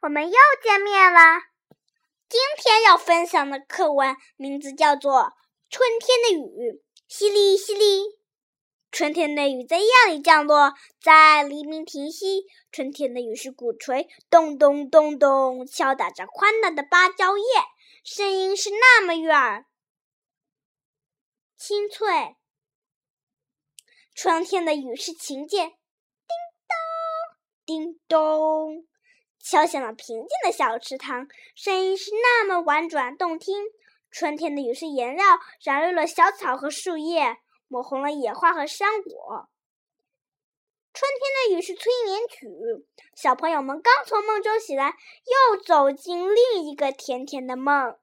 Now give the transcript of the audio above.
我们又见面了。今天要分享的课文名字叫做《春天的雨》，淅沥淅沥。春天的雨在夜里降落，在黎明停息。春天的雨是鼓槌，咚咚咚咚，敲打着宽大的芭蕉叶，声音是那么悦耳、清脆。春天的雨是琴键，叮咚，叮咚，敲响了平静的小池塘，声音是那么婉转动听。春天的雨是颜料，染绿了小草和树叶，抹红了野花和山果。春天的雨是催眠曲，小朋友们刚从梦中醒来，又走进另一个甜甜的梦。